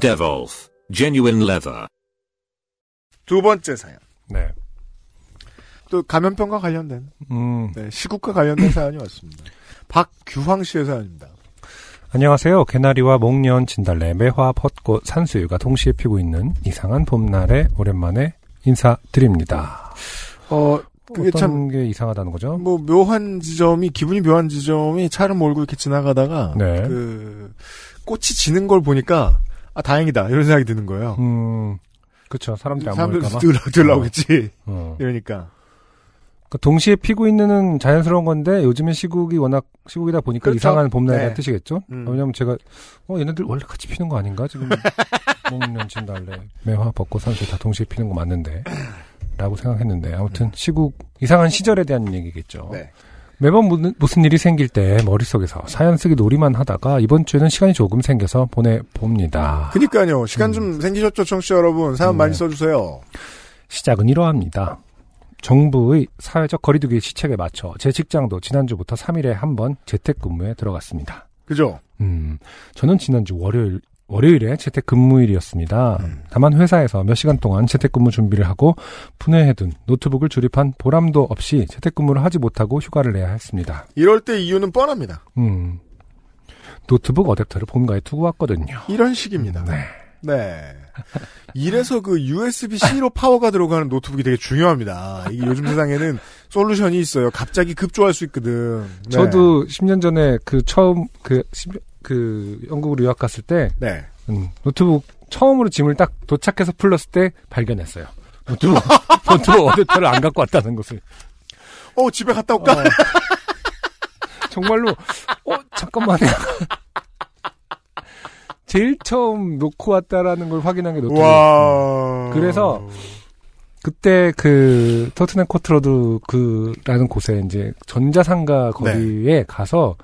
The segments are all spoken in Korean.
Devolf Genuine Leather. 두 번째 사연. 네. 또 감염병과 관련된 음, 네, 시국과 관련된 사연이 왔습니다. 박규황 씨의 사연입니다. 안녕하세요. 개나리와 목련, 진달래, 매화, 벚꽃, 산수유가 동시에 피고 있는 이상한 봄날에 오랜만에 인사드립니다. 어 그게 어떤 참게 이상하다는 거죠? 뭐 묘한 지점이 기분이 묘한 지점이 차를 몰고 이렇게 지나가다가 네. 그 꽃이 지는 걸 보니까 아 다행이다 이런 생각이 드는 거예요. 음, 그쵸. 사람들이 안 사람들 보일까봐. 들, 들 나오겠지. 어. 이러니까 그 동시에 피고 있는 자연스러운 건데 요즘엔 시국이 워낙 시국이다 보니까 그렇죠. 이상한 봄날이라는 네. 뜻이겠죠? 음. 왜냐면 제가 어 얘네들 원래 같이 피는 거 아닌가? 지금 목련, 진달래, 매화, 벚꽃, 산수유 다 동시에 피는 거 맞는데 라고 생각했는데 아무튼 시국 이상한 시절에 대한 얘기겠죠. 네. 매번 무- 무슨 일이 생길 때 머릿속에서 사연 쓰기 놀이만 하다가 이번 주에는 시간이 조금 생겨서 보내봅니다. 그니까요. 시간 좀 생기셨죠, 청취자 여러분. 사연 네. 많이 써주세요. 시작은 이러합니다. 정부의 사회적 거리두기 시책에 맞춰 제 직장도 지난주부터 3일에 한 번 재택근무에 들어갔습니다. 그죠? 음, 저는 지난주 월요일 월요일에 재택근무일이었습니다. 음. 다만 회사에서 몇 시간 동안 재택근무 준비를 하고 분해해둔 노트북을 조립한 보람도 없이 재택근무를 하지 못하고 휴가를 내야 했습니다. 이럴 때 이유는 뻔합니다. 음, 노트북 어댑터를 본가에 두고 왔거든요. 이런 식입니다. 네. 네. 이래서 그 USB-C로 파워가 들어가는 노트북이 되게 중요합니다. 이게 요즘 세상에는 솔루션이 있어요. 갑자기 급조할 수 있거든. 네. 저도 10년 전에 그 처음 그, 10 그 영국으로 유학 갔을 때 네. 음, 노트북 처음으로 짐을 딱 도착해서 풀렀을 때 발견했어요. 노트북, 노트북 어댑터를 안 갖고 왔다는 것을. 어, 집에 갔다 올까? 어, 정말로, 어, 잠깐만. 제일 처음 놓고 왔다라는 걸 확인한 게 노트북. 와. 그래서 그때 그 토트넘 코트로드 그라는 곳에 이제 전자상가 거기에 가서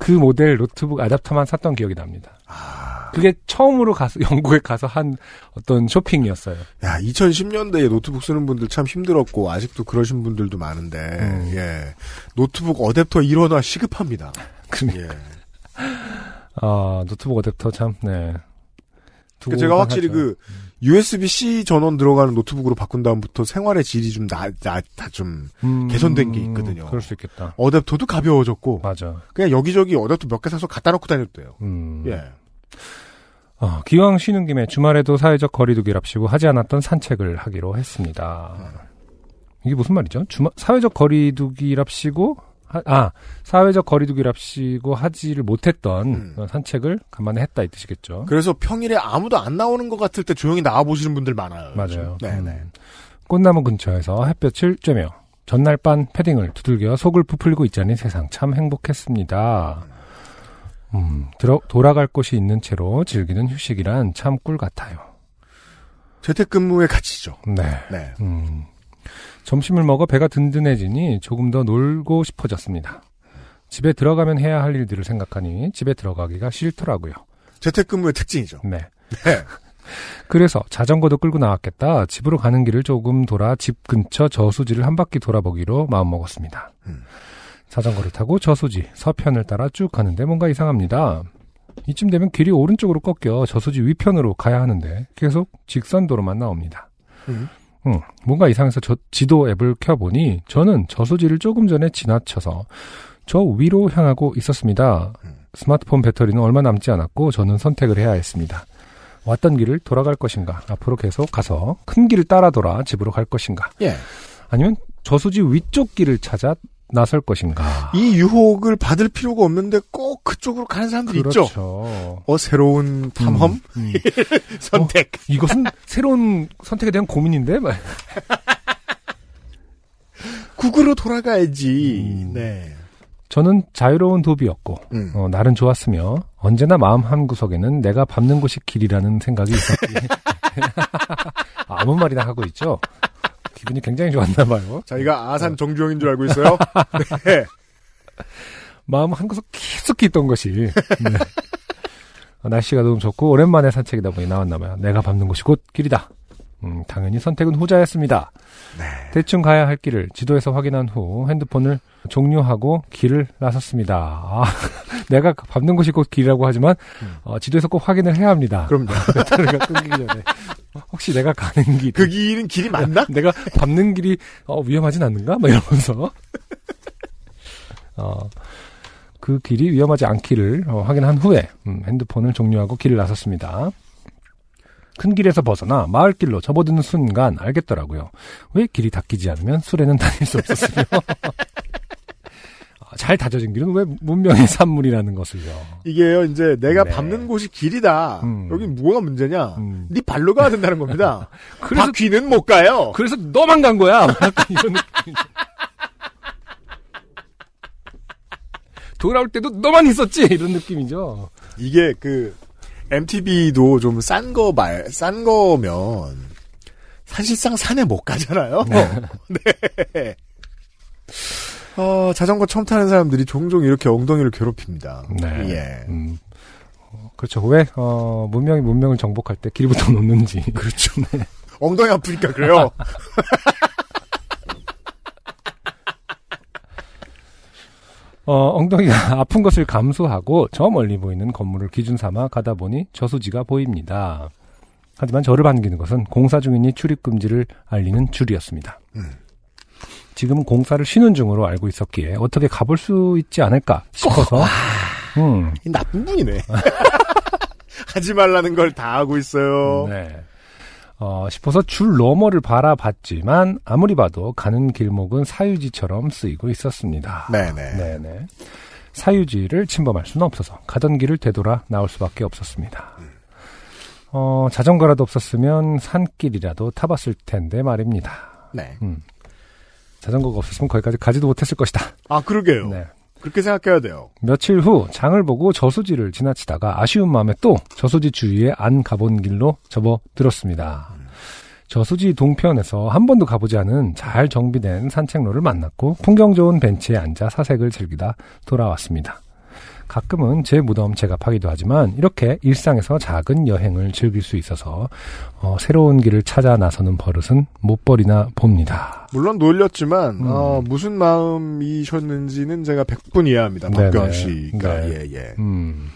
그 모델 노트북 아답터만 샀던 기억이 납니다. 그게 처음으로 가서 영국에 가서 한 어떤 쇼핑이었어요. 야, 2010년대에 노트북 쓰는 분들 참 힘들었고, 아직도 그러신 분들도 많은데, 음. 예. 노트북 어댑터 일원화 시급합니다. 그러니까 예. 아 노트북 어댑터 참 네. 두고 그 제가 확실히 하죠. 그, USB-C 전원 들어가는 노트북으로 바꾼 다음부터 생활의 질이 좀 나, 나, 다 좀, 음, 개선된 게 있거든요. 그럴 수 있겠다. 어댑터도 가벼워졌고, 맞아. 그냥 여기저기 어댑터 몇 개 사서 갖다 놓고 다녀도 돼요. 음. 예. 어, 기왕 쉬는 김에 주말에도 사회적 거리두기랍시고 하지 않았던 산책을 하기로 했습니다. 이게 무슨 말이죠? 주말, 사회적 거리두기랍시고, 하- 아, 사회적 거리두기랍시고 하지를 못했던 음. 산책을 간만에 했다 이 뜻이겠죠. 그래서 평일에 아무도 안 나오는 것 같을 때 조용히 나와 보시는 분들 많아요. 맞아요. 네, 음. 네. 꽃나무 근처에서 햇볕을 쬐며 전날 반 패딩을 두들겨 속을 부풀리고 있자니 세상 참 행복했습니다. 음, 들어, 돌아갈 곳이 있는 채로 즐기는 휴식이란 참 꿀 같아요. 재택근무의 가치죠. 네. 네. 음, 점심을 먹어 배가 든든해지니 조금 더 놀고 싶어졌습니다. 집에 들어가면 해야 할 일들을 생각하니 집에 들어가기가 싫더라고요. 재택근무의 특징이죠. 네. 네. 그래서 자전거도 끌고 나왔겠다. 집으로 가는 길을 조금 돌아 집 근처 저수지를 한 바퀴 돌아보기로 마음먹었습니다. 음. 자전거를 타고 저수지 서편을 따라 쭉 가는데 뭔가 이상합니다. 이쯤 되면 길이 오른쪽으로 꺾여 저수지 위편으로 가야 하는데 계속 직선도로만 나옵니다. 음. 응, 뭔가 이상해서 저 지도 앱을 켜보니 저는 저수지를 조금 전에 지나쳐서 저 위로 향하고 있었습니다. 음. 스마트폰 배터리는 얼마 남지 않았고 저는 선택을 해야 했습니다. 왔던 길을 돌아갈 것인가, 앞으로 계속 가서 큰 길을 따라 돌아 집으로 갈 것인가, 예. 아니면 저수지 위쪽 길을 찾아 나설 것인가. 이 유혹을 받을 필요가 없는데 꼭 그쪽으로 가는 사람들이 있죠. 그렇죠. 어, 새로운 탐험? 음, 음. 선택. 이것은 새로운 선택에 대한 고민인데? 막. 국으로 돌아가야지. 음. 네. 저는 자유로운 도비였고 음. 어, 날은 좋았으며 언제나 마음 한 구석에는 내가 밟는 곳이 길이라는 생각이 있었기. 아무 말이나 하고 있죠. 기분이 굉장히 좋았나 봐요. 자기가 아산 정주영인 줄 알고 있어요. 네. 마음 한 구석 깊숙이 있던 것이. 네. 어, 날씨가 너무 좋고 오랜만에 산책이다 보니 나왔나 봐요. 내가 밟는 곳이 곧 길이다. 음, 당연히 선택은 후자였습니다. 네. 대충 가야 할 길을 지도에서 확인한 후 핸드폰을 종료하고 길을 나섰습니다. 아, 내가 밟는 곳이 곧 길이라고 하지만 음. 어, 지도에서 꼭 확인을 해야 합니다. 그럼요. 배터리가 끊기기 전에 혹시 내가 가는 길, 그 길은 길이 맞나? 내가 밟는 길이 어, 위험하진 않는가? 막 이러면서 어, 그 길이 위험하지 않기를 어, 확인한 후에 음, 핸드폰을 종료하고 길을 나섰습니다. 큰 길에서 벗어나 마을길로 접어드는 순간 알겠더라고요. 왜 길이 닦이지 않으면 술에는 다닐 수 없었으며 아, 잘 다져진 길은 왜 문명의 산물이라는 것을요. 이게요, 이제 내가 네. 밟는 곳이 길이다. 음. 여긴 뭐가 문제냐? 음. 네 발로 가야 된다는 겁니다. 그래서 바퀴는 못 가요. 그래서 너만 간 거야. 약간 이런 느낌. 돌아올 때도 너만 있었지 이런 느낌이죠. 이게 그 MTB도 좀 싼 거 말, 싼 거면 사실상 산에 못 가잖아요. 네. 어, 자전거 처음 타는 사람들이 종종 이렇게 엉덩이를 괴롭힙니다. 네. 예. 음, 어, 그렇죠. 왜 어, 문명이 문명을 정복할 때 길부터 놓는지. 그렇죠. 엉덩이 아프니까 그래요. 어, 엉덩이가 아픈 것을 감수하고 저 멀리 보이는 건물을 기준 삼아 가다 보니 저수지가 보입니다. 하지만 저를 반기는 것은 공사 중이니 출입 금지를 알리는 줄이었습니다. 음. 지금은 공사를 쉬는 중으로 알고 있었기에 어떻게 가볼 수 있지 않을까 싶어서 음, 이 나쁜 분이네. 하지 말라는 걸 다 하고 있어요. 네. 어, 싶어서 줄 너머를 바라봤지만 아무리 봐도 가는 길목은 사유지처럼 쓰이고 있었습니다. 네네. 네네. 사유지를 침범할 수는 없어서 가던 길을 되돌아 나올 수밖에 없었습니다. 어, 자전거라도 없었으면 산길이라도 타봤을 텐데 말입니다. 네. 음. 자전거가 없었으면 거기까지 가지도 못했을 것이다. 아, 그러게요. 네. 그렇게 생각해야 돼요. 며칠 후 장을 보고 저수지를 지나치다가 아쉬운 마음에 또 저수지 주위에 안 가본 길로 접어들었습니다. 저수지 동편에서 한 번도 가보지 않은 잘 정비된 산책로를 만났고 풍경 좋은 벤치에 앉아 사색을 즐기다 돌아왔습니다. 가끔은 제 무덤 제가 파기도 하지만 이렇게 일상에서 작은 여행을 즐길 수 있어서 어, 새로운 길을 찾아 나서는 버릇은 못 버리나 봅니다. 물론 놀렸지만 음. 어, 무슨 마음이셨는지는 제가 100분 이해합니다. 네네. 씨가 네. 예 예. 음,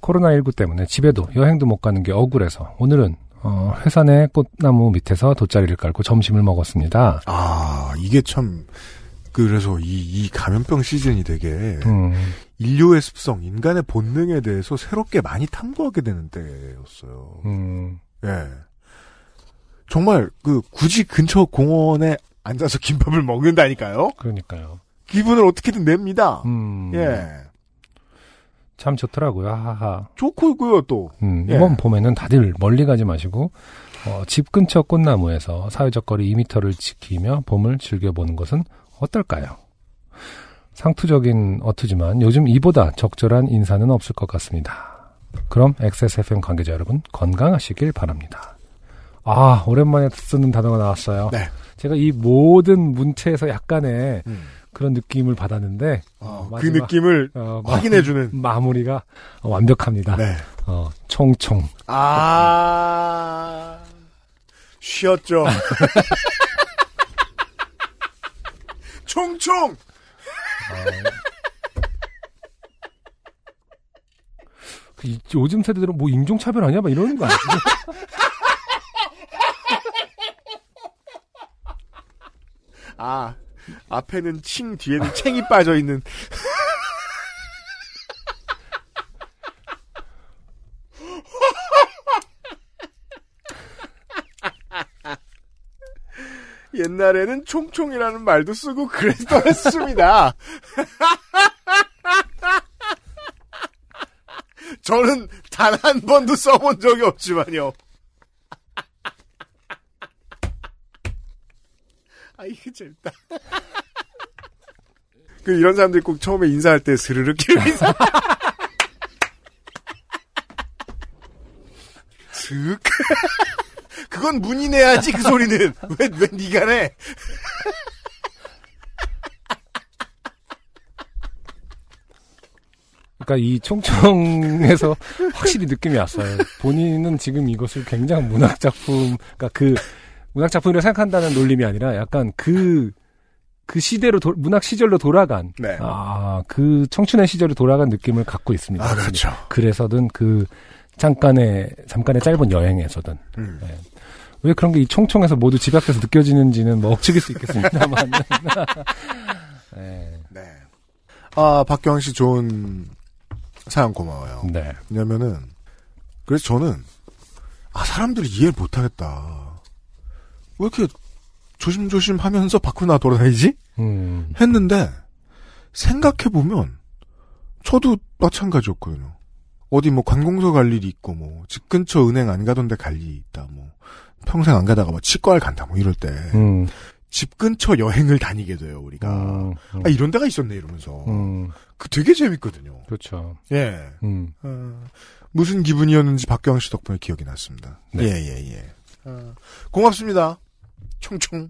코로나19 때문에 집에도 여행도 못 가는 게 억울해서 오늘은 어, 회사 내 꽃나무 밑에서 돗자리를 깔고 점심을 먹었습니다. 아 이게 참 그래서 이, 이 감염병 시즌이 되게 음, 인류의 습성, 인간의 본능에 대해서 새롭게 많이 탐구하게 되는 때였어요. 음, 예. 정말 그 굳이 근처 공원에 앉아서 김밥을 먹는다니까요. 그러니까요. 기분을 어떻게든 냅니다. 음, 예. 참 좋더라고요. 하하. 좋고요 또. 음, 예. 이번 봄에는 다들 멀리 가지 마시고 어, 집 근처 꽃나무에서 사회적 거리 2m를 지키며 봄을 즐겨보는 것은 어떨까요? 상투적인 어투지만 요즘 이보다 적절한 인사는 없을 것 같습니다. 그럼 XSFM 관계자 여러분 건강하시길 바랍니다. 아 오랜만에 쓰는 단어가 나왔어요. 네. 제가 이 모든 문체에서 약간의 음. 그런 느낌을 받았는데 어, 어, 그 마지막, 느낌을 어, 마- 확인해 주는. 마무리가 어, 완벽합니다. 네. 어, 총총. 아, 쉬었죠. 총총! 그 이- 요즘 세대들은 뭐 인종차별 아니야? 막 이러는 거 아니야? 아, 앞에는 칭, 뒤에는 챙이 빠져있는. 옛날에는 총총이라는 말도 쓰고 그랬었습니다. 저는 단 한 번도 써본 적이 없지만요. 아, 이거 재밌다. 그 이런 사람들이 꼭 처음에 인사할 때 스르륵 인사. 슥. 그건 문이 내야지 그 소리는 왜 왜 네가 내? 그러니까 이 총총에서 확실히 느낌이 왔어요. 본인은 지금 이것을 굉장히 문학 작품, 그러니까 그 문학 작품이라 생각한다는 놀림이 아니라 약간 그, 그 시대로, 도, 문학 시절로 돌아간, 네. 아, 그 청춘의 시절로 돌아간 느낌을 갖고 있습니다. 아. 그렇죠. 그래서든 그, 잠깐의, 잠깐의 짧은 여행에서든. 음. 네. 왜 그런 게 이 총총에서 모두 집약돼서 느껴지는지는 뭐 억측일 수 있겠습니다만. 네. 네. 아, 박경환 씨 좋은 사연 고마워요. 네. 왜냐면은, 그래서 저는, 아, 사람들이 이해를 못하겠다. 왜 이렇게 조심조심 하면서 밖으로 나와 돌아다니지? 음. 했는데, 생각해보면, 저도 마찬가지였거든요. 어디 뭐 관공서 갈 일이 있고, 뭐, 집 근처 은행 안 가던 데 갈 일이 있다, 뭐, 평생 안 가다가 뭐 치과를 간다, 뭐 이럴 때, 음. 집 근처 여행을 다니게 돼요, 우리가. 음. 아, 이런 데가 있었네, 이러면서. 음. 그 되게 재밌거든요. 그렇죠. 예. 음. 어, 무슨 기분이었는지 박경환 씨 덕분에 기억이 났습니다. 네. 예, 예, 예. 어, 고맙습니다. 총총.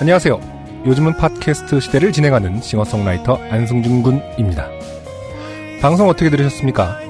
안녕하세요. 요즘은 팟캐스트 시대를 진행하는 싱어송라이터 안승준 군입니다. 방송 어떻게 들으셨습니까?